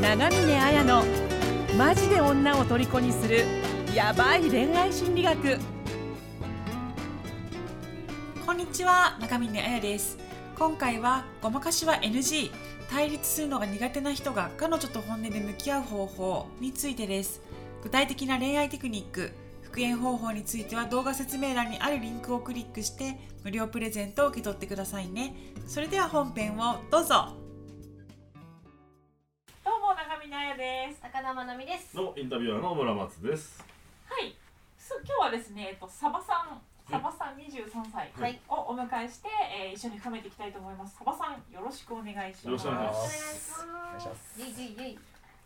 長峰綾のマジで女を虜にするヤバい恋愛心理学。こんにちは中峰彩です。今回はごまかしは NG 対立するのが苦手な人が彼女と本音で向き合う方法についてです。具体的な恋愛テクニック復縁方法については動画説明欄にあるリンクをクリックして無料プレゼントを受け取ってくださいね。それでは本編をどうぞ。うも長峰彩です。高田まなみです。のインタビュアーの村松です。はい。す今日はですね、えっと、サバさんサバさん23歳はい。をお迎えして、えー一緒に深めていきたいと思います。サバさんよろしくお願いします。よろしくお願いしまお願いします。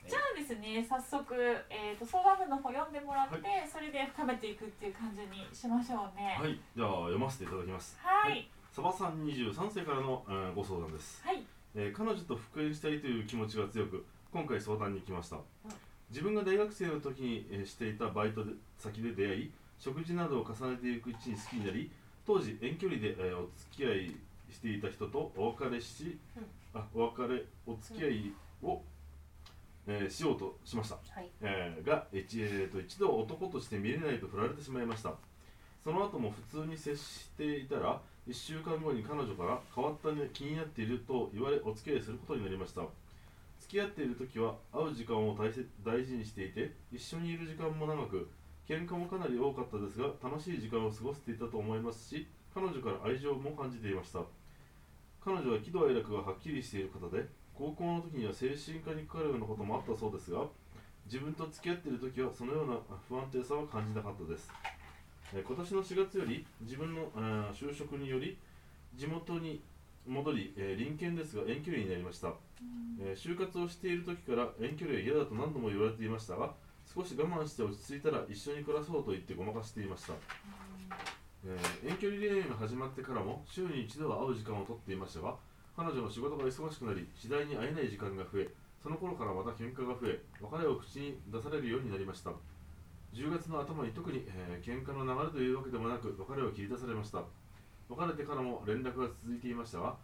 じゃあですね早速、えー、と相談文の方読んでもらって、それで深めていくっていう感じにしましょうね。はい、じゃあ読ませていただきます。はい。サバさん23歳からの、えーご相談です、はい。えー彼女と復縁したいという気持ちが強く、今回相談に来ました。自分が大学生の時に、えーしていたバイトで先で出会い、食事などを重ねていくうちに好きになり、当時遠距離で、えーお付き合いしていた人とお別れし、あお別れお付き合いを、えーしようとしました。はい。えーが、えーと一度男として見れないと振られてしまいましたその後も普通に接していたら1週間後に彼女から変わったね気になっていると言われお付き合いすることになりました付き合っている時は会う時間を大大事にしていて一緒にいる時間も長く喧嘩もかなり多かったですが楽しい時間を過ごせていたと思いますし彼女から愛情も感じていました。彼女は喜怒哀楽がはっきりしている方で高校の時には精神科にかかるようなこともあったそうですが自分と付き合っている時はそのような不安定さは感じなかったです。え今年の4月より自分のあー就職により地元に戻り、えー隣県ですが遠距離になりました、えー就活をしている時から遠距離は嫌だと何度も言われていましたが少し我慢して落ち着いたら一緒に暮らそうと言ってごまかしていました、えー遠距離恋愛が始まってからも週に一度は会う時間をとっていましたが彼女の仕事が忙しくなり次第に会えない時間が増えその頃からまた喧嘩が増え別れを口に出されるようになりました。10月の頭に特に、えー喧嘩の流れというわけでもなく別れを切り出されました別れてからも連絡が続いていましたが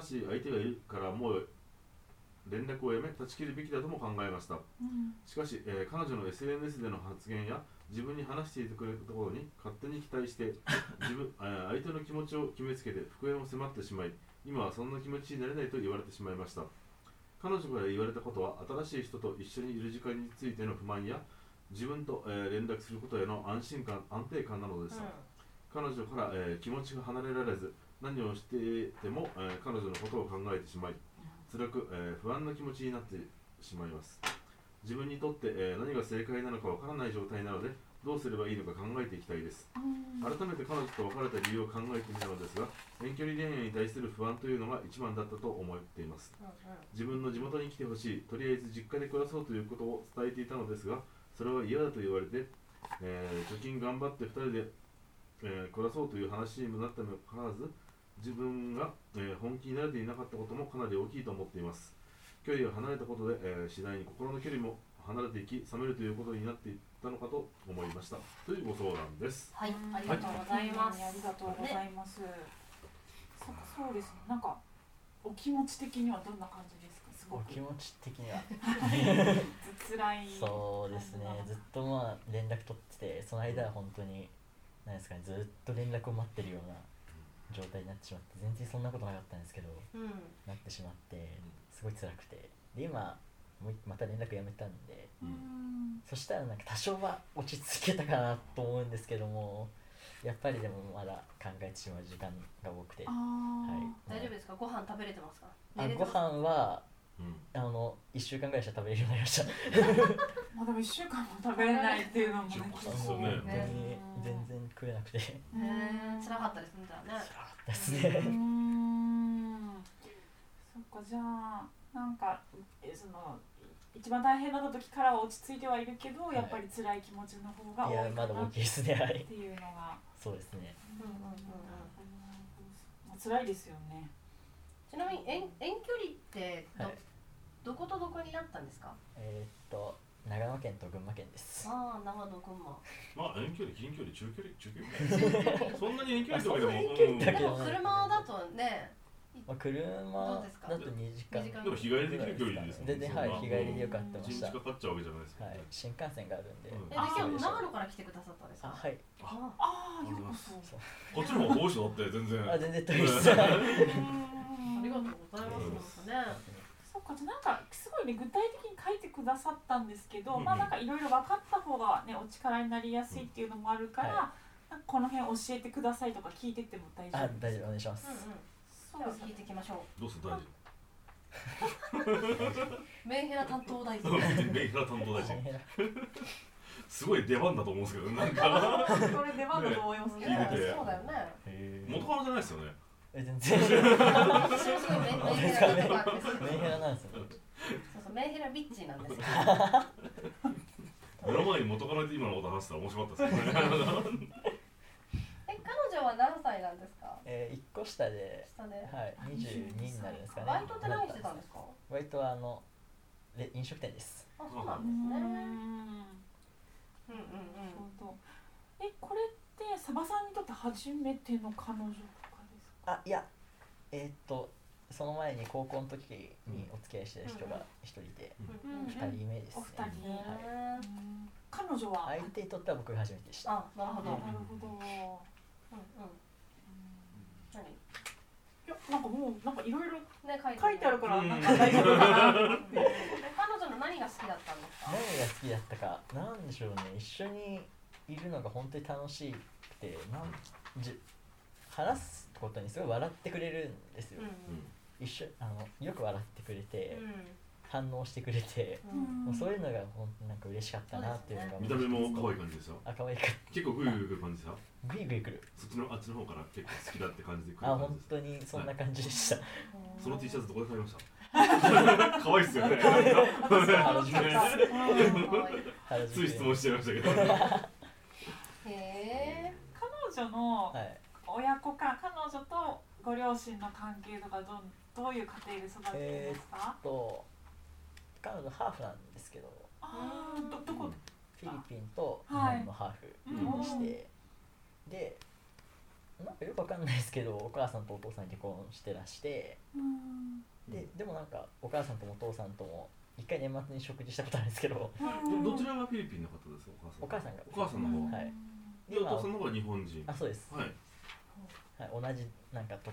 新しい相手がいるからもう連絡をやめ断ち切るべきだとも考えました。うん。しかし、えー彼女の SNS での発言や自分に話していてくれたところに勝手に期待して 自分、えー相手の気持ちを決めつけて復縁を迫ってしまい今はそんな気持ちになれないと言われてしまいました。彼女から言われたことは新しい人と一緒にいる時間についての不満や自分と、えー連絡することへの安心感安定感なのでした、彼女から、えー気持ちが離れられず何をしていても、えー彼女のことを考えてしまい辛く、えー不安な気持ちになってしまいます。自分にとって、えー何が正解なのかわからない状態なのでどうすればいいのか考えていきたいです。改めて彼女と別れた理由を考えてみたのですが遠距離恋愛に対する不安というのが一番だったと思っています。自分の地元に来てほしいとりあえず実家で暮らそうということを伝えていたのですがそれは嫌だと言われて、えー貯金頑張って2人で、えー暮らそうという話にもなったにもかかわらず自分が、えー本気になれていなかったこともかなり大きいと思っています。距離が離れたことで、えー次第に心の距離も離れていき冷めるということになっていったのかと思いました。というご相談です。はい。ありがとうございます。ありがとうございます、そそうですね。なんかお気持ち的にはどんな感じですか？すごく。お気持ち的には。つらい そうですね。ずっとまあ連絡取っててその間は本当に何ですかねずっと連絡を待ってるような状態になってしまって全然そんなことなかったんですけどうん。なってしまってすごい辛くて。で今もう一また連絡やめたんでうん。そしたらなんか多少は落ち着けたかなと思うんですけどもやっぱりでもまだ考えてしまう時間が多くて。あはい。大丈夫ですか？ご飯食べれてますか？あご飯はうん。あの1週間ぐらいしか食べれるようになりました。ー まあでも1週間も食べれないっていうのもねそうですよね。本当に全然食えなくて。へえ、辛かったですね。じゃあね。辛かったですうねそっかじゃあなんかえその一番大変だった時からは落ち着いてはいるけど、い。やっぱり辛い気持ちの方がいや多いかなっまだ大きいですね。はいていうのが、そうですね。うんうんうんうん。まあ、辛いですよね。ちなみに遠遠距離ってど、はい。どことどこになったんですか？えーっと長野県と群馬県です。ああ、長野群馬。まあ遠距離近距離中距離 中距離。そんなに遠距離とかでもまあそん。車だとね、まあ、車だと2時間二時間でも日帰りできる距離ですもん全然はい日帰りでよかった。ま一した日かかっちゃうわけじゃないですよね、はい、新幹線があるんで、うん。えで今あ日長野から来てくださったんですか？あはい。あああよかったそう。こっちの方が遠い人だって全然。あ全然遠いです。ありがとうございます。ねそうかじゃあなんかすごいね具体的に書いてくださったんですけど、うんうん。まあなんかいろいろ分かった方がねお力になりやすいっていうのもあるから、はなんかこの辺教えてくださいとか聞いてっても大丈あ夫大丈夫お願いします、うんうん。そう聞いていきましょどうする？大臣う メンヘラ担当大臣。メインラ担当大臣。すごい出番だと思うんですけどなんか。これ出番だと思いますけど、聞いてて。そうだよね。元カノじゃないですよねえ全然。メンヘラなんですよそうそうメンヘラビッチなんですよ目の前に元カノで今のこと話したら面白かった。ですよねえ彼女は何歳なんですか？えー、1個下で下で。はい22になるんですかね。バイトって何してたんですかバイトはあのレ飲食店です。あそうなうんですね。んうんうん。なるほどえこれってサバさんにとって初めての彼女？あいやえーっとその前に高校の時にお付き合いしてた人が一人でうんうんうん。2人目ですね。お二人はい。うん彼女は？相手にとっては僕が初めてでした。あなるほど。うん。なるほど、うん何？いやなんかもうなんかいろいろね書いてある。からうん。なんか大丈夫かな 彼女の何が好きだったんですか？何が好きだったかなんでしょうね。一緒にいるのが本当に楽しくてなんじ話すことにすごい笑ってくれるんですよ、一緒あのよく笑ってくれて、反応してくれて、もうそういうのが本当なんか嬉しかったなっていうのが見た目も可愛い感じですよ。あ可愛いか結構グイグイ来る感じですよ。グイグイ来る。そっちのあっちの方から結構好きだって感じで来るあ感じです本当にそんな感じでした、その T シャツどこで買いました？可愛いっすよね。私は原宿買った可愛い。原 宿つい質問しちゃいましたけど。へえ彼女のはい親子か彼女とご両親の関係とかどうどういう家庭で育ってるんですか、と彼女ハーフなんですけど。ああどどこ？フィリピンと日はい。本のハーフうんでして、でなんかよくわかんないですけどお母さんとお父さん結婚してらして。うん。ででもなんかお母さんともお父さんとも一回年末に食事したことあるんですけど。どどちらがフィリピンの方ですか？お母さん。お母さんが。お母さんの方。はいでお父さんの方が日本人。あそうです、はいはい、同じなんかと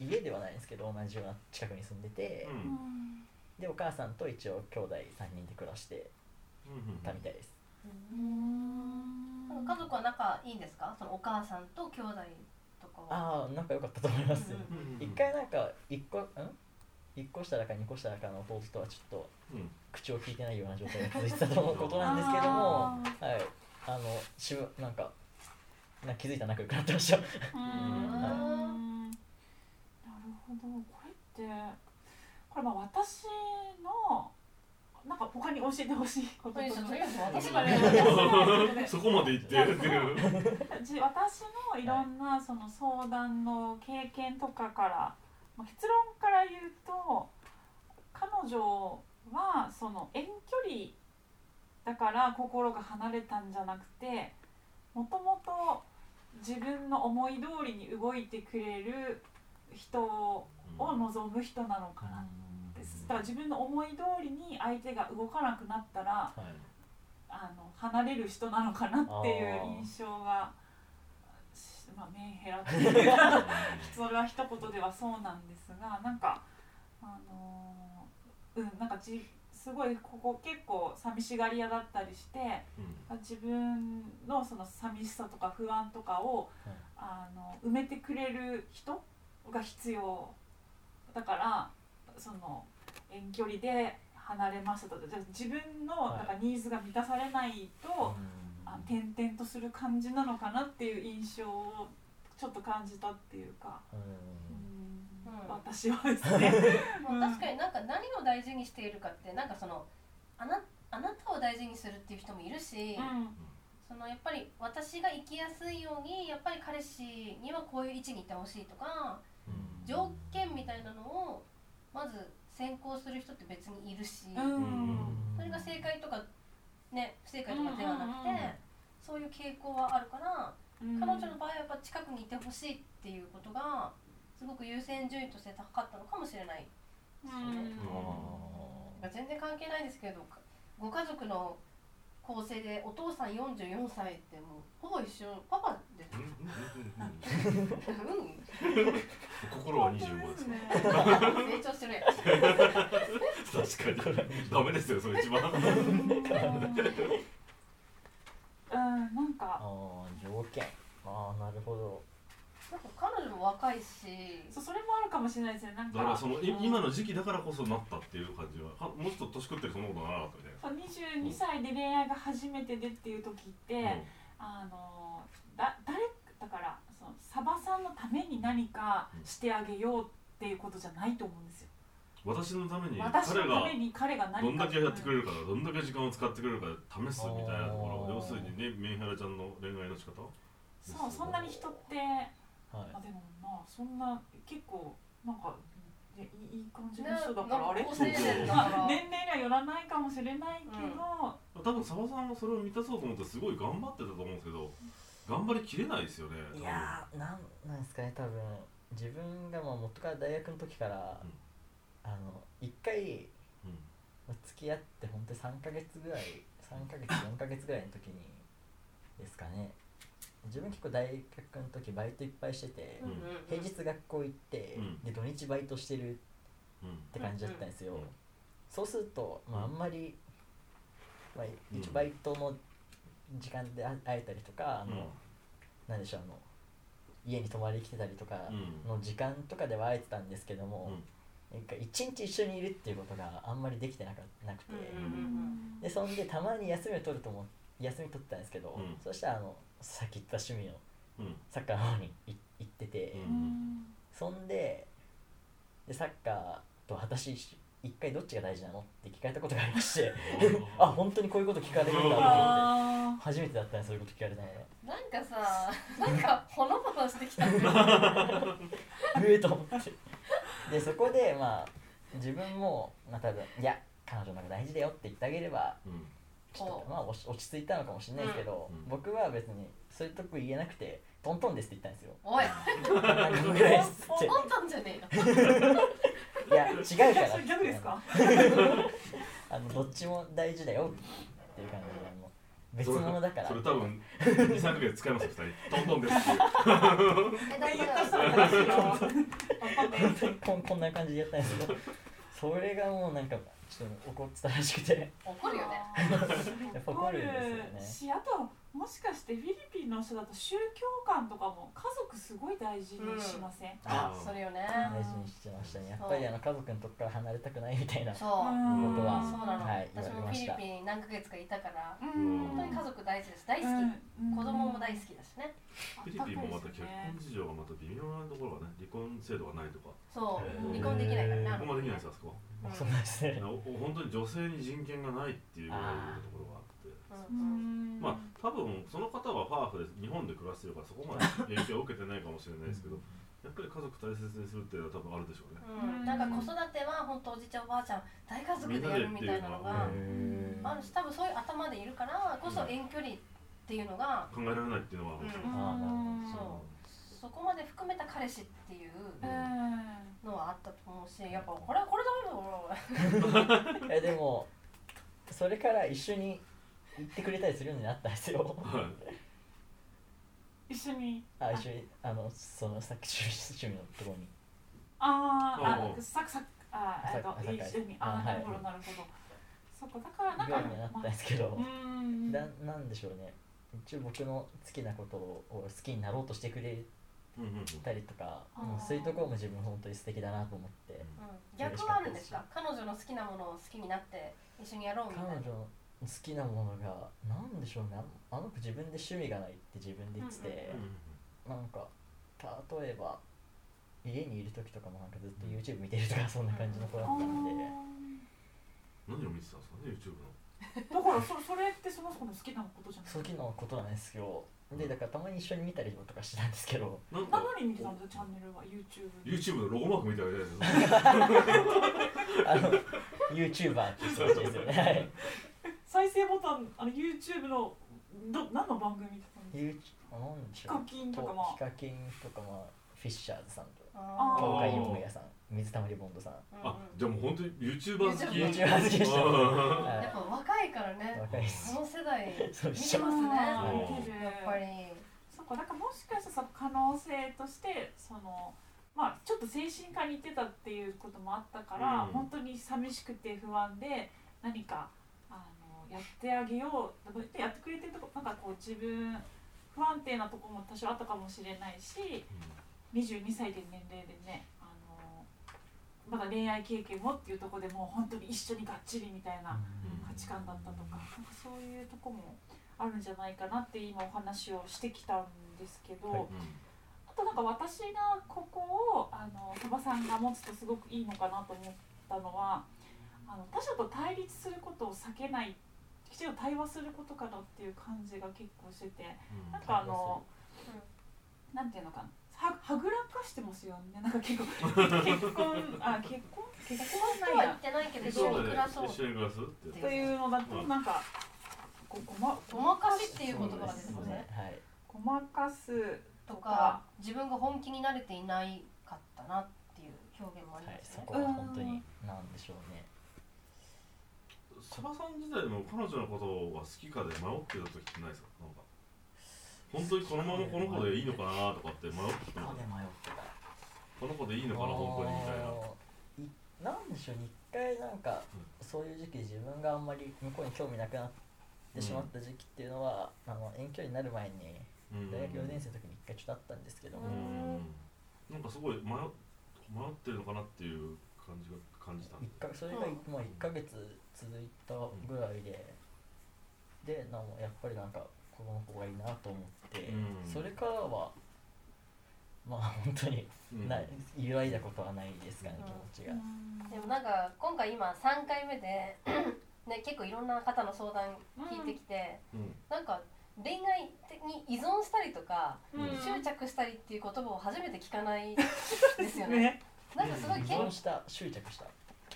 家ではないんですけど同じような近くに住んでて、うん。うんでお母さんと一応兄弟3人で暮らしてうんたみたいです、家族は仲いいんですか？そのお母さんと兄弟とかは。ああ仲良かったと思います、一回なんか一個ん？一個下だか二個下だかの弟とはちょっとうん。口を聞いてないような状態が続いてたと思うことなんですけどもはい。あのしぶなんかなんか気づいたら仲良くなってました。うん。なるほど。これってこれまあ私のなんか他に教えてほしいことととりあえずとりあえず私今がねね そこまで言ってっていう。じ私のいろんなその相談の経験とかから、まあ、結論から言うと彼女はその遠距離だから心が離れたんじゃなくてもともと自分の思い通りに動いてくれる人を望む人なのかな。ですだから自分の思い通りに相手が動かなくなったらはい。あの離れる人なのかなっていう印象が、しまあ、メンヘラっていうかそれは一言ではそうなんですがなんかあのーうんなんかじすごいここ結構寂しがり屋だったりして自分のその寂しさとか不安とかを、はい。あの埋めてくれる人が必要だからその遠距離で離れましたとじゃあ自分のはい。なんかニーズが満たされないと、あ転々とする感じなのかなっていう印象をちょっと感じたっていうか、うんうんうん私はですね。まあ確かになんか何を大事にしているかってなんかそのあなあなたを大事にするっていう人もいるし、うん。そのやっぱり私が生きやすいようにやっぱり彼氏にはこういう位置にいてほしいとか条件みたいなのをまず先行する人って別にいるし、うん。それが正解とかね不正解とかではなくて、うんうんうん。そういう傾向はあるから、うん。彼女の場合はやっぱ近くにいてほしいっていうことがすすごく優先順位として高かったのかもしれない。うん。まあ全然関係ないですけどご家族の構成でお父さん44歳ってもうほぼ一緒。パパです。心は25ですか成長してるやん。確かに。ダメですよそれ一番。うんなんか。ああ条件。ああなるほど彼女も若いしそうそれもあるかもしれないですね。なんかだからそのい今の時期だからこそなったっていう感じははもうちょっと年食ってるそんなことならなかったみたいなそう22歳で恋愛が初めてでっていう時って、あのだ誰だからそのサバさんのために何かしてあげようっていうことじゃないと思うんですよ。私のために私彼がのために彼が何か。どんだけやってくれるかどんだけ時間を使ってくれるか試すみたいなところ。要するにねメンヘラちゃんの恋愛の仕方そうそんなに人ってはい。あでもまあそんな結構なんかねいい感じねの人だからあれ？年齢にはよらないかもしれないけど、多分澤さんもそれを満たそうと思ってすごい頑張ってたと思うんですけど頑張りきれないですよねいやーなんなんですかね多分自分がまあ元から大学の時から、うん。あの一回うん。付き合って本当に3ヶ月ぐらい3ヶ月4ヶ月ぐらいの時にですかね自分結構大学の時バイトいっぱいしてて、うん平日学校行って、うん。で土日バイトしてるうん。って感じだったんですよ、うんうんそうすると、まあ、あんまり、まあ、うん。一応バイトの時間で会会えたりとか、あのうん。なんでしょうあの家に泊まりに来てたりとかうん。の時間とかでは会えてたんですけども、なんか一日一緒にいるっていうことがあんまりできてなかなくて、でそんでたまに休みを取ると思う休み取ったんですけど、うん。そしたらあのさっき言った趣味のうん。サッカーの方にい行ってて、うん。そんででサッカーと私一回どっちが大事なのって聞かれたことがありまして あ本当にこういうこと聞かれるんだと思ってあ初めてだったねそういうこと聞かれたの。がなんかさなんかほのぼのしてきたね。うえと思って。でそこでまあ自分もまあ多分いや彼女の方が大事だよって言ってあげればうんちょっとまあ落ち落ち着いたのかもしれないですけど、うん。僕は別にそういうとこ言えなくてトントンですって言ったんですよ。おい。何分ぐらいですって。トントンじゃねえよ。いや違うーから。逆ですか？あのどっちも大事だよ。っていう感じであの別物だから。それ多分23ヶ月使いますよ2人。トントンですってこんな感じでやったんですけどそれがもうなんかちょっと怒ってたらしくて。怒るよね。やっぱ怒るんですよね。しあともしかしてフィリピンの人だと宗教観とかも家族すごい大事にしません、あそれよね。大事にしてましたね。やっぱりあの家族のとこから離れたくないみたいなそう。うん。ことはそうなの、はい私もフィリピン何ヶ月かいたからうん。本当に家族大事です。大好き、うん。子供も大好きだしね。フィリピンもまた結婚事情がまた微妙なところがね離婚制度がないとか。そう。離婚できないからな。離婚はできないですあそこうん。そうなんですねお本当に女性に人権がないっていうところがあってうんうんまあ多分その方はハーフで日本で暮らしてるからそこまで影響を受けてないかもしれないですけどやっぱり家族大切にするっていうのは多分あるでしょうね。うん。なんか子育ては本当おじいちゃんおばあちゃん大家族でやるみたいなのがあるし多分そういう頭でいるからこそ遠距離っていうのが、考えられないっていうのはあるでしょうね。あーなるほそう。そこまで含めた彼氏っていううんのはあったと思うしやっぱこれこれダメだよえでも それから一緒に行ってくれたりするようになったんですよ。は い一緒に？あ一緒にあのそのさっき趣味のところに。あーおうあささあえっと一緒に。ああはい。なるほどなるほど。そこだからなんか行くようになったんですけど、うん。ななんでしょうね。一応僕の好きなことを好きになろうとしてくれうんうんうん。たりとか、あーうんそういうところも自分本当に素敵だなと思って、うん。逆はあるんですか？彼女の好きなものを好きになって一緒にやろうみたいな。彼女の好きなものがなんでしょうね。ああの子自分で趣味がないって自分で言ってて、なんか例えば家にいる時とかもなんかずっと YouTube 見てるとかそんな感じの子だったんで、何を見てたんですかね YouTube の。だからそそれってその子の好きなことじゃない？そういうのことなんですよでだからたまに一緒に見たりとかしてたんですけど。何見てたんですか？チャンネルは？YouTube YouTube のロゴマークみたいなやつあの YouTuber っていう人たちですよね。はい再生ボタンあの YouTube のど何の番組見てたんです YouTube あなんでしょう。ヒカキンとかまあヒカキンとかまあフィッシャーズさんと。かあ東海オンエアさん。水溜りボンドさん。ーあじゃあもう本当に YouTuber 好き。YouTuber 好き。でしたやっぱ若いからね。若いです。この世代そう見てますね。あやー見てるっぱり。そっかなんかもしかしたらその可能性としてそのまあちょっと精神科に行ってたっていうこともあったから、うん。本当に寂しくて不安で何かやってあげようでやってくれてるとこなんかこう自分不安定なところも多少あったかもしれないし22歳で年齢でねあのまだ恋愛経験もっていうところでもう本当に一緒にがっちりみたいな価値観だったとかなんかそういうとこもあるんじゃないかなって今お話をしてきたんですけど、はい。あとなんか私がここをあの鳥羽さんが持つとすごくいいのかなと思ったのはあの他者と対立することを避けないきちんと対話することかなっていう感じが結構しててなんかあの、なんていうのかな。ははぐらかしてますよね。なんか結構 結婚あ結婚？結婚はないな。とは言ってないけど一緒に暮らそう。一緒に暮らすってというのだとうん。なんかこごまごまかしっていう言葉が出てますね。はい。ごまかすとか。自分が本気になれていないかったなっていう表現もありはいますね。そこは本当になんでしょうねサバさん自体でも彼女のことが好きかで迷ってた時ってないですかなんか本当にこのままこの子でいいのかなとかって迷ってた他で迷ってたこの子でいいのかな本当にみたいななんでしょうね一回なんかそういう時期自分があんまり向こうに興味なくなってしまった時期っていうのは、あの遠距離になる前にうん。大学4年生の時に一回ちょっとあったんですけど、うん。なんかすごい迷迷ってるのかなっていう感じが感じたんで。一かそれがもう1ヶ月続いたぐらいで、でなんもやっぱりなんかこの子がいいなと思って、うん。それからはまあ本当にうん。ない揺らいだことはないですかね、うん気持ちが。でもなんか今回今3回目で ね結構いろんな方の相談聞いてきて、うん。なんか恋愛に依存したりとか、うん。執着したりっていう言葉を初めて聞かないですよね。ね。なんかすごい依けんっ存した執着した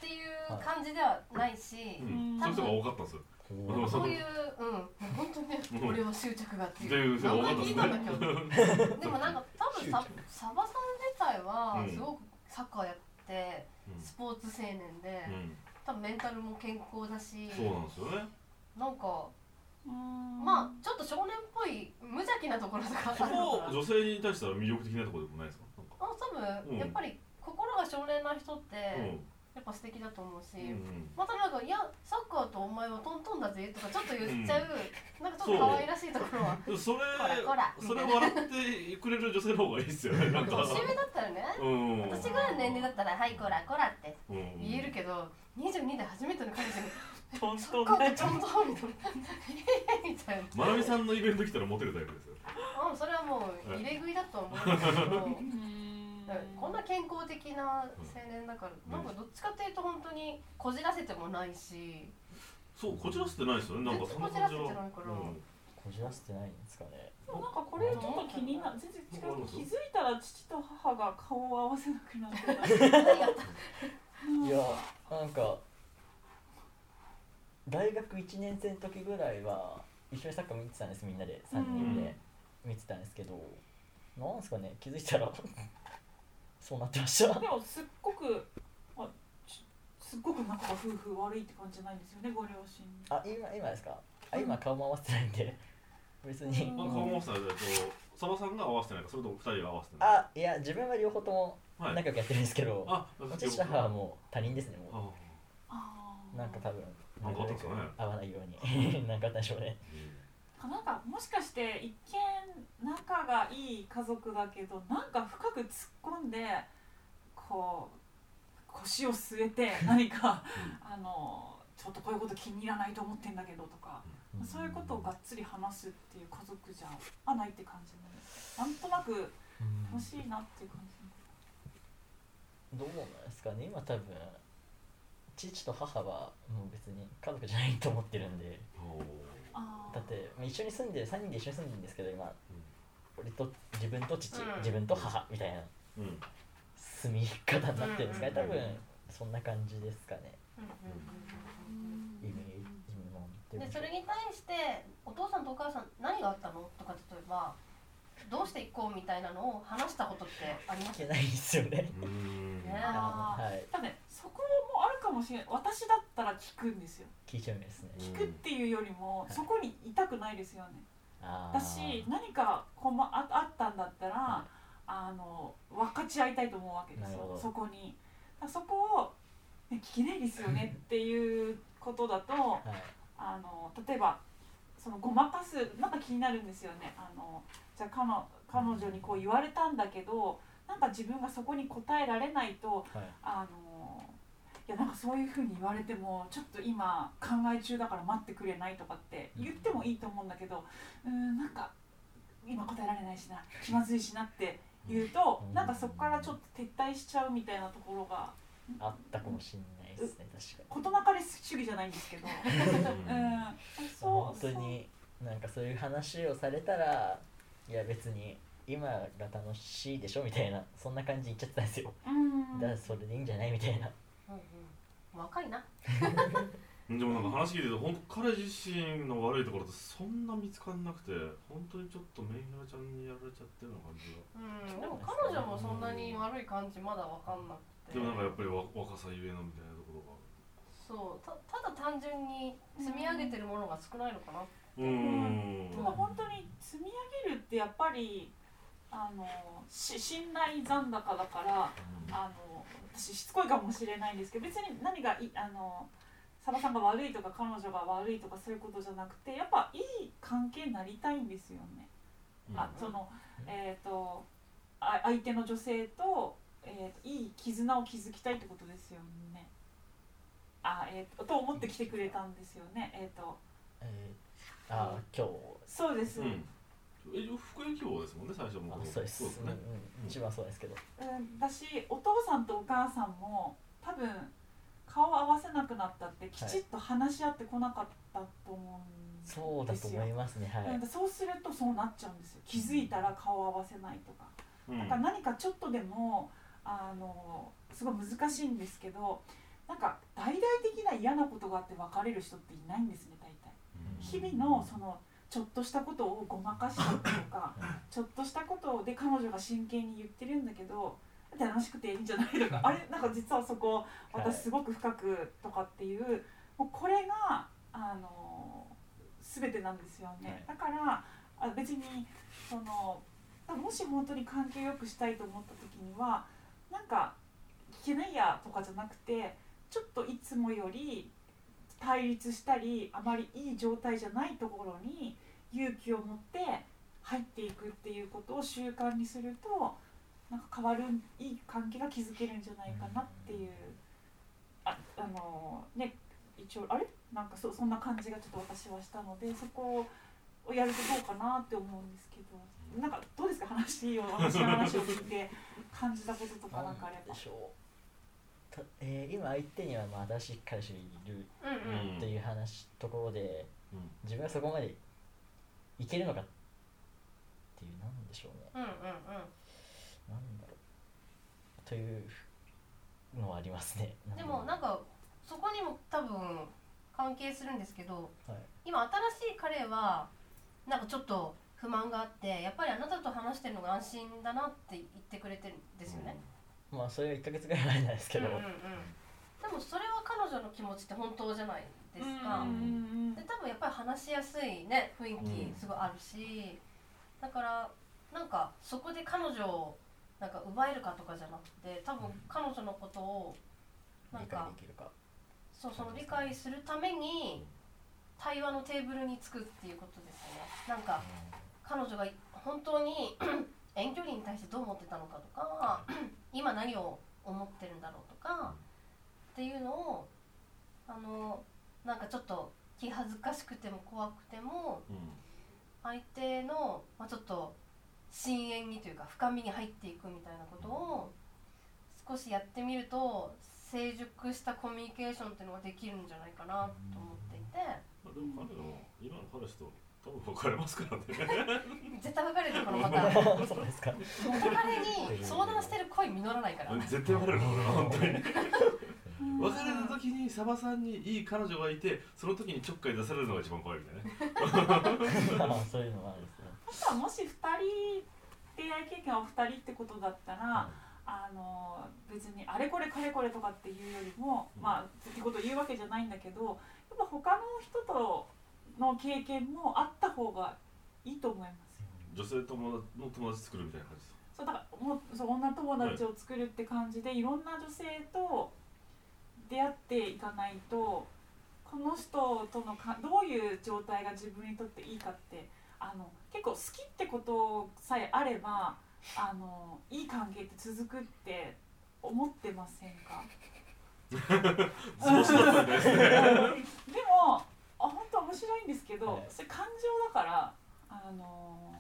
ていう感じではないし、うん。そういう人が多かったんですよ。うんそういう、うん、本当ね、うん俺は執着がっていいうう人が多かった聞いたんだけど、でもなんか多分さサバさん自体はうんすごくサッカーやってスポーツ青年で、多分メンタルも健康だし、そうなんですよね。なんかうん。まあちょっと少年っぽい無邪気なところとかそあるのかな。こ女性に対しては魅力的なところでもないですか。あ多分、うん。やっぱり心が少年な人って、うんやっぱ素敵だと思うし、うんまたなんか「いやサッカーとお前はトントンだぜ」とかちょっと言っちゃう、なんかちょっと可愛らしいところは。う。んそれこらこら。それ笑ってくれる女性の方がいいですよね なんか。年上だったらね。うん。私ぐらいの年齢だったら「はいこらこら」って。うん。言えるけど22で初めての彼氏にトン「サトンんと」みたいな「みたいな。まなみさんのイベント来たらモテるタイプですよ。あそれはもう入れ食いだと思うんですけど。う んこんな健康的な青年だから、なんかどっちかっていうと本当にこじらせてもないし。そうこじらせてないですよね。なんかそんな感じこじらせてないから。うん。こじらせてないんですかね。でもなんかこれちょっと気になる全然違う。気づいたら父と母が顔を合わせなくなっていやなんか大学1年生の時ぐらいは一緒にサッカー見てたんですみんなで。3人で見てたんですけど、なんですかね気づいたらそうなってました。でもすっごくあちすっごく仲が夫婦悪いって感じじゃないんですよねご両親あ今今ですか？あ今顔も合わせてないんで。別に、うん。まあ顔合わせたらえっとサバさんが合わせてないかそれとも二人が合わせてない？あいや自分は両方ともはい。仲良くやってるんですけど、あ父と母はもう他人ですねもああうなんか多分なんかあったんですかね。合わないように。なんかあったんでしょうねあなんかもしかして一見仲がいい家族だけどなんか深く突っ込んでこう腰を据えて何かあのちょっとこういうこと気に入らないと思ってんだけどとか、そういうことをがっつり話すっていう家族じゃあないって感じなんですなんとなくうん。楽しいなっていう感じどうなんですかね。今多分父と母はもう別に家族じゃないと思ってるんでだってまあ一緒に住んでる3人で一緒に住んでるんですけど今、俺と自分と父、うん。自分と母みたいなうん。住み方になってるんですかね、うん。多分そんな感じですかね。イメージのでそれに対してお父さんとお母さん何があったの？とか例えばどうしていこうみたいなのを話したことってあります聞けないんですよねねはい。多分ねそこもあるかもしれない私だったら聞くんですよ。聞いちゃうんですね。聞くっていうよりも、うん。そこにいたくないですよね。あだし何かこまああったんだったら、あの分かち合いたいと思うわけですよ。そこに。だそこを、ね、聞けないですよねっていうことだとはい。あの例えばそのごまかすなんか気になるんですよね。あのじゃあ彼女彼女にこう言われたんだけどなんか自分がそこに答えられないとはい。あのいやなんかそういうふうに言われてもちょっと今考え中だから待ってくれないとかって言ってもいいと思うんだけどうーんなんか今答えられないしな気まずいしなって言うとうん。なんかそこからちょっと撤退しちゃうみたいなところがあったかもしれないですね確かに。事なかれ主義じゃないんですけど、うん、そう本当になんかそういう話をされたらいや別に今が楽しいでしょみたいなそんな感じで言っちゃってたんですよ。うん。だからそれでいいんじゃないみたいな。うんうん。若いな。でもなんか話聞いてると本当彼自身の悪いところってそんな見つかんなくて本当にちょっとメイヒラちゃんにやられちゃってるような感じが。うん。でも彼女もそんなに悪い感じまだわかんなくて。でもなんかやっぱりわ若さゆえのみたいなところ。がそうたただ単純に積み上げてるものが少ないのかな。うーん。でも本当に積み上げるってやっぱりあのし信頼残高だからあの私しつこいかもしれないんですけど別に何がいあのサバさんが悪いとか彼女が悪いとかそういうことじゃなくてやっぱいい関係になりたいんですよね。あそのえっ、とあ相手の女性と,、えーといい絆を築きたいってことですよね。あえーとと思って来てくれたんですよね。えっ、と。えー、ああ今日。そうです。うん。え副業希望ですもんね最初も。あそうです。そうですね。うんうん、一番そうですけど。うん、だしお父さんとお母さんも多分顔を合わせなくなったってきちっと話し合ってこなかったと思うんですよ、そうだと思いますね。はい、うんそうするとそうなっちゃうんですよ。気づいたら顔を合わせないとか、うん。だから何かちょっとでもあのすごい難しいんですけどなんか大々的な嫌なことがあって別れる人っていないんですね大体。日々のそのちょっとしたことをごまかしたりとかちょっとしたことで彼女が真剣に言ってるんだけど楽しくていいんじゃないとかあれなんか実はそこはい私すごく深くとかっていうもうこれがあの全てなんですよね、だからあ別にそのもし本当に関係よくしたいと思った時にはなんか聞けないやとかじゃなくてちょっといつもより対立したりあまりいい状態じゃないところに勇気を持って入っていくっていうことを習慣にするとなんか変わるいい関係が築けるんじゃないかなっていう。ああのね一応あれ？なんかそそんな感じがちょっと私はしたのでそこをやるとどうかなって思うんですけど。なんかどうですか？話を私の話を聞いて感じたこととかなんかあれば。なんで。しょうた、えー今相手にはまあ私彼氏がいるうんうん。っていう話ところでうん。自分はそこまでいけるのかっていうなんでしょうね。うんうんうん。なんだろう。というのはありますね。でもなんかそこにも多分関係するんですけどはい。今新しい彼はなんかちょっと不満があってやっぱりあなたと話してるのが安心だなって言ってくれてるんですよね、まあそれは1ヶ月ぐらい前なんですけど、うんうんうん、でもそれは彼女の気持ちって本当じゃないですか、うんうんうん。で多分やっぱり話しやすいね雰囲うん。気すごいあるし、だからなんかそこで彼女をなんか奪えるかとかじゃなくて多分彼女のことをなん理解かできるか。そうその理解するために対話のテーブルにつくっていうことですよね。なんか彼女が本当に遠距離に対してどう思ってたのかとか今何を思ってるんだろうとかっていうのをあのなんかちょっと気恥ずかしくても怖くても相手の、まあ、ちょっと深淵にというか深みに入っていくみたいなことを少しやってみると成熟したコミュニケーションっていうのができるんじゃないかなと思っていて。まあでも彼女も今の彼氏と多分別れますからね。絶対別れるこのパターン。そうですか。元彼に相談してる恋実らないから。絶対別れるから本当に。うん。別れる時にサバさんにいい彼女がいてその時にちょっかい出されるのが一番怖いみたいなね。あそういうのもあるんですね。あとはもし2人恋愛経験はお二人ってことだったら、あの別にあれこれかれこれとかっていうよりも、うん。まあってことを言うわけじゃないんだけどやっぱ他の人との経験もあった方がいいと思いますよ。女性友達の友達作るみたいな感じですそうだからもうそう女友達を作るって感じで、い、ろんな女性と出会っていかないとこの人とのかどういう状態が自分にとっていいかってあの結構好きってことさえあればあのいい関係って続くって思ってませんか？でもあ本当面白いんですけど、はい。それ感情だからあの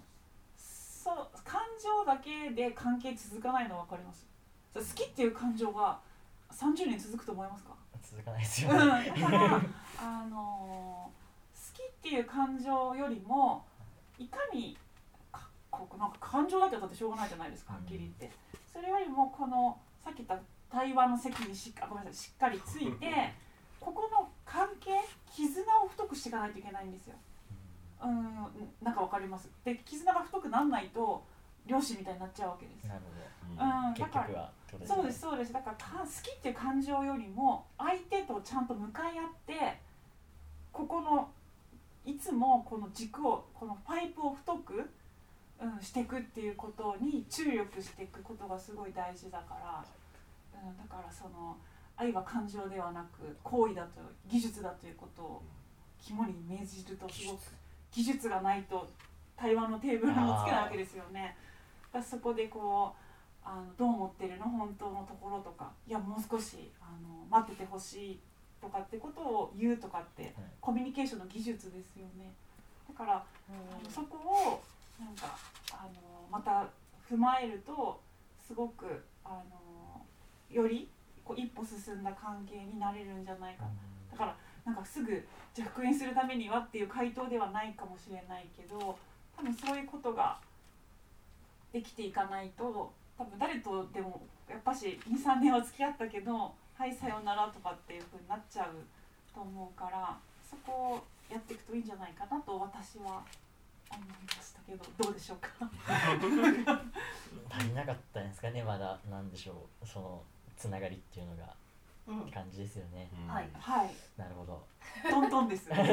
そう感情だけで関係続かないの分かります。好きっていう感情が30年続くと思いますか？続かないですうん。よねだからあの好きっていう感情よりもいかにかこうなんか感情だけだってしょうがないじゃないですかはっきり言って。それよりもこのさっき言った対話の席にしっかごめんなさいしっかりついて ここの関係絆を太くしていかないといけないんですよ。うんなんかわかります。で絆が太くならないと漁師みたいになっちゃうわけです。なるうん。ほど結だからそうですそうです。だからか好きっていう感情よりも相手とちゃんと向かい合ってここのいつもこの軸をこのパイプを太く、うん、していくっていうことに注力していくことがすごい大事だから、うん、だからその愛は感情ではなく行為だと技術だということを肝に銘じるとすごく技術がないと対話のテーブルもつけないわけですよね。だそこでこうあのどう思ってるの本当のところとかいやもう少しあの待っててほしいとかってことを言うとかって、コミュニケーションの技術ですよね。だからそこをなんかあのまた踏まえるとすごくあのよりこう一歩進んだ関係になれるんじゃないか。だからなんかすぐじゃあ復縁するためにはっていう回答ではないかもしれないけど多分そういうことができていかないと多分誰とでもやっぱし23年は付き合ったけどはいさよならとかっていう風になっちゃうと思うからそこをやっていくといいんじゃないかなと私は思いましたけどどうでしょうか？足りなかったんですかねまだなんでしょう。そのつながりっていうのが感じですよね。うん。はいはい。なるほど。トントンです。なん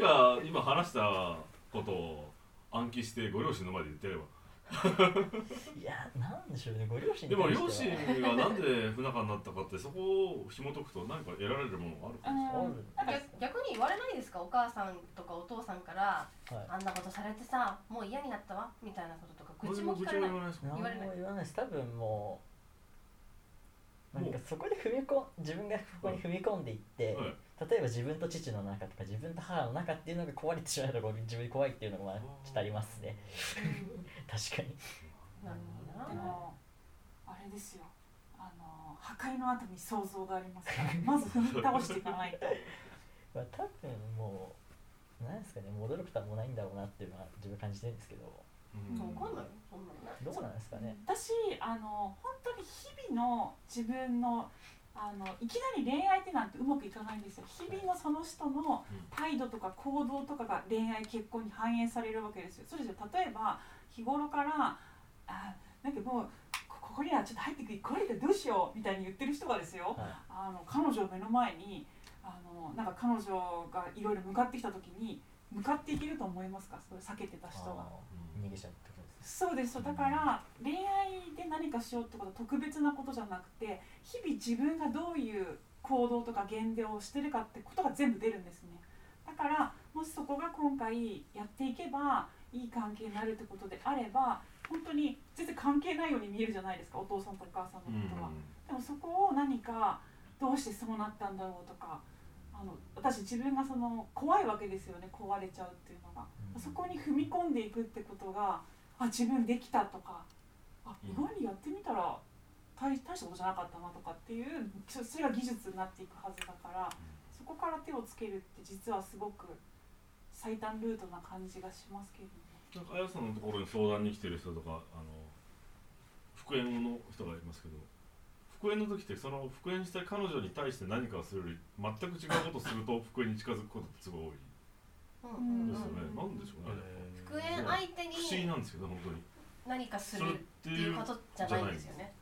か今話したことを暗記してご両親の前で言ってればいやなんでしょうねご両親にでも対両親がなんで不仲になったかってそこを紐解くと何か得られるものがあるか？もしれなんか逆に言われないですか？お母さんとかお父さんからはい。あんなことされてさもう嫌になったわ？みたいなこととか愚痴もも聞かれない？言われない言わないです。多分もうなんかそこで踏み込ん自分がここに踏み込んでいって、はい。例えば自分と父の仲とか自分と母の仲っていうのが壊れてしまうとこ自分に怖いっていうのがまあちょっとありますね。確かに。なるほどなでもあれですよ。あの破壊の後に想像がありますからまず踏み倒していかないと。まあ多分もうなんですかね戻ることはもうないんだろうなっていうのは自分感じてるんですけど。うん分かんないよそんなの。ねどうなんですかね。私あの本当に日々の自分のあのいきなり恋愛ってなんてうまくいかないんですよ。日々のその人の態度とか行動とかが恋愛結婚に反映されるわけですよ。そうですよ。例えば日頃からあなんかもうこここにはちょっと入ってくるこれでどうしようみたいに言ってる人がですよ、はい。あの彼女を目の前にあのなんか彼女がいろいろ向かってきた時に向かっていけると思いますか？それ避けてた人が。逃げちゃうってことですそうですだから恋愛で何かしようってことは特別なことじゃなくて日々自分がどういう行動とか言動をしてるかってことが全部出るんですね。だからもしそこが今回やっていけばいい関係になるってことであれば本当に全然関係ないように見えるじゃないですかお父さんとお母さんのことは、でもそこを何かどうしてそうなったんだろうとかあの私自分がその怖いわけですよね。壊れちゃうっていうのが、うん。そこに踏み込んでいくってことがあ自分できたとか。あ意外にやってみたら大大したことじゃなかったなとかっていうそそれが技術になっていくはずだからそこから手をつけるって実はすごく最短ルートな感じがしますけどね。なんかあやさんのところに相談に来てる人とかあの復縁の人がいますけど復縁の時ってその復縁した彼女に対して何かをするより全く違うことをすると復縁に近づくことってすごい多い。うんうんうん。ですよね、なんでしょうね。復縁相手不思議になんですけど本当に。何かするっていうことじゃないんですよね。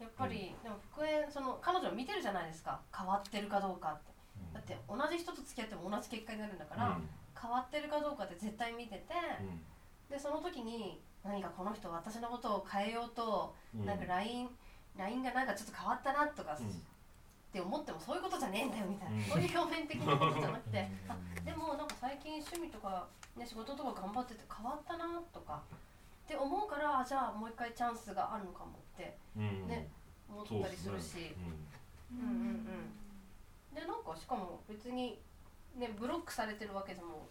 やっぱり、でも復縁その彼女を見てるじゃないですか。変わってるかどうかって。だって同じ人と付き合っても同じ結果になるんだから、変わってるかどうかって絶対見てて、うん。でその時に何かこの人私のことを変えようと、うん。なんか LINE, LINE がなんかちょっと変わったなとか、うん。って思ってもそういうことじゃねえんだよみたいな、うん。そういう表面的なことじゃなくて。あでもなんか最近趣味とか、ね、仕事とか頑張ってて変わったなとかって思うからあじゃあもう一回チャンスがあるのかもってうん。ね思ったりするし。うん。うんうんでなんかしかも別にねブロックされてるわけでも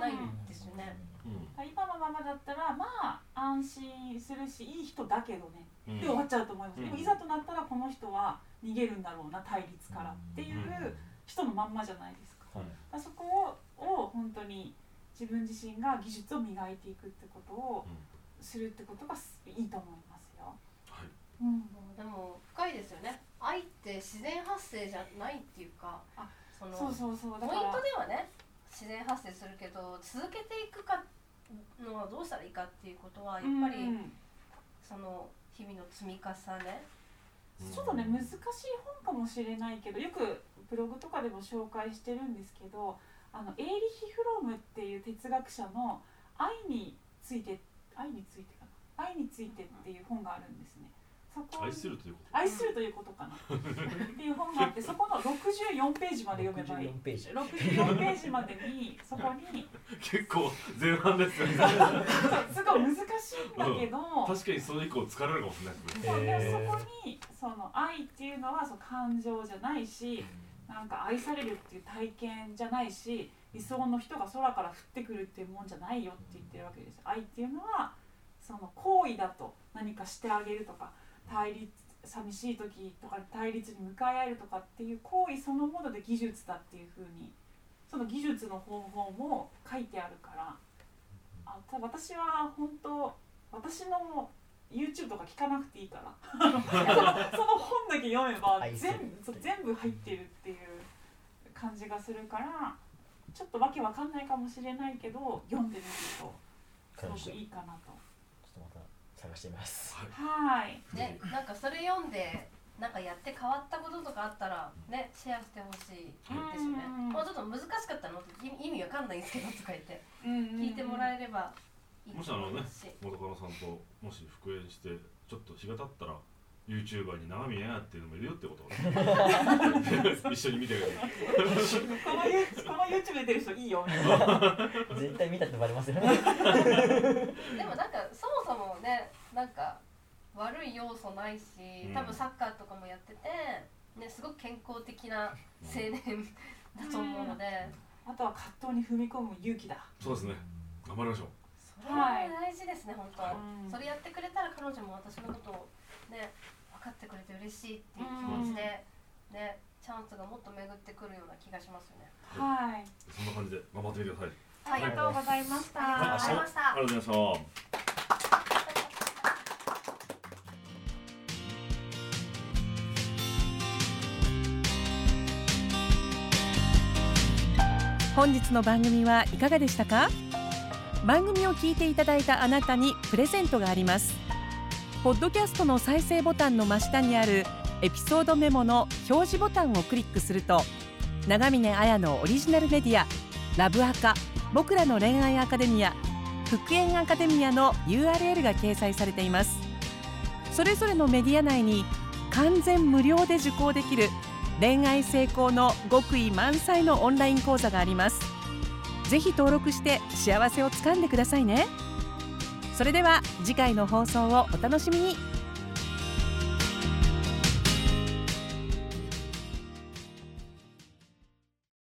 ないんですよね。うんうん。今のままだったらまあ安心するしいい人だけどねうん。で終わっちゃうと思います、うん。でもいざとなったらこの人は逃げるんだろうな対立からっていう人のまんまじゃないですか,、はい。そこをを本当に自分自身が技術を磨いていくってことをするってことがすいいと思いますよ、はい。うん、でも深いですよね。愛って自然発生じゃないっていうかあ、そのそうそうそうだポイントではね自然発生するけど続けていくかのはどうしたらいいかっていうことはやっぱり、うんその日々の積み重ね。ちょっとね難しい本かもしれないけどよくブログとかでも紹介してるんですけどあのエーリヒ・フロムっていう哲学者の「愛について」愛についてかな？愛についてっていう本があるんですね。そこ愛するというこ愛するということかな。っていう本があって そこの64ページまで読めばいい。64ページ。64ページまでにそこに。と結構前半ですよね。すごい難しいんだけど、確かにそれ以降疲れるかもしれないですね。そうでそこにその愛っていうのはその感情じゃないしなんか愛されるっていう体験じゃないし理想の人が空から降ってくるっていうもんじゃないよって言ってるわけです。愛っていうのはその行為だと。何かしてあげるとか対立寂しい時とか対立に向かい合えるとかっていう行為そのもので技術だっていうふうにその技術の方法も書いてあるからあた私は本当私の YouTube とか聞かなくていいから そのその本だけ読めば全全部入ってるっていう感じがするからちょっとわけわかんないかもしれないけど読んでみるとすごくいいかなと。探してみます。はい。ね、なんかそれ読んでなんかやって変わったこととかあったらねシェアしてほしいですよね。うん。もうちょっと難しかったの？って意意味わかんないんですけどとか言って。聞聞いてもらえればいいともしあのね思いますし。元カノさんともし復縁してちょっと日が経ったら YouTuber に長見えやっていうのもいるよってこと 一緒に見てるこの You- この YouTube 出てる人いいよ。みたいな絶対見たってバレますよね。でもなんかそもそもねなんか悪い要素ないし多分サッカーとかもやってて、ね、すごく健康的な青年だと思うので、あとは葛藤に踏み込む勇気だ。そうですね。頑張りましょう。それは大事ですね本当、うんそれやってくれたら彼女も私のことをね分かってくれて嬉しいっていう気持ちで、ねチャンスがもっと巡ってくるような気がしますよね。はい。そんな感じで頑張ってみてください。ありがとうございました、ありがとうございました。ありがとうございました。本日の番組はいかがでしたか？番組を聞いていただいたあなたにプレゼントがありますポッドキャストの再生ボタンの真下にあるエピソードメモの表示ボタンをクリックすると長峰綾のオリジナルメディアラブアカ僕らの恋愛アカデミア復縁アカデミアの URL が掲載されています。それぞれのメディア内に完全無料で受講できる恋愛成功の極意満載のオンライン講座があります。ぜひ登録して幸せをつかんでくださいね。それでは次回の放送をお楽しみに。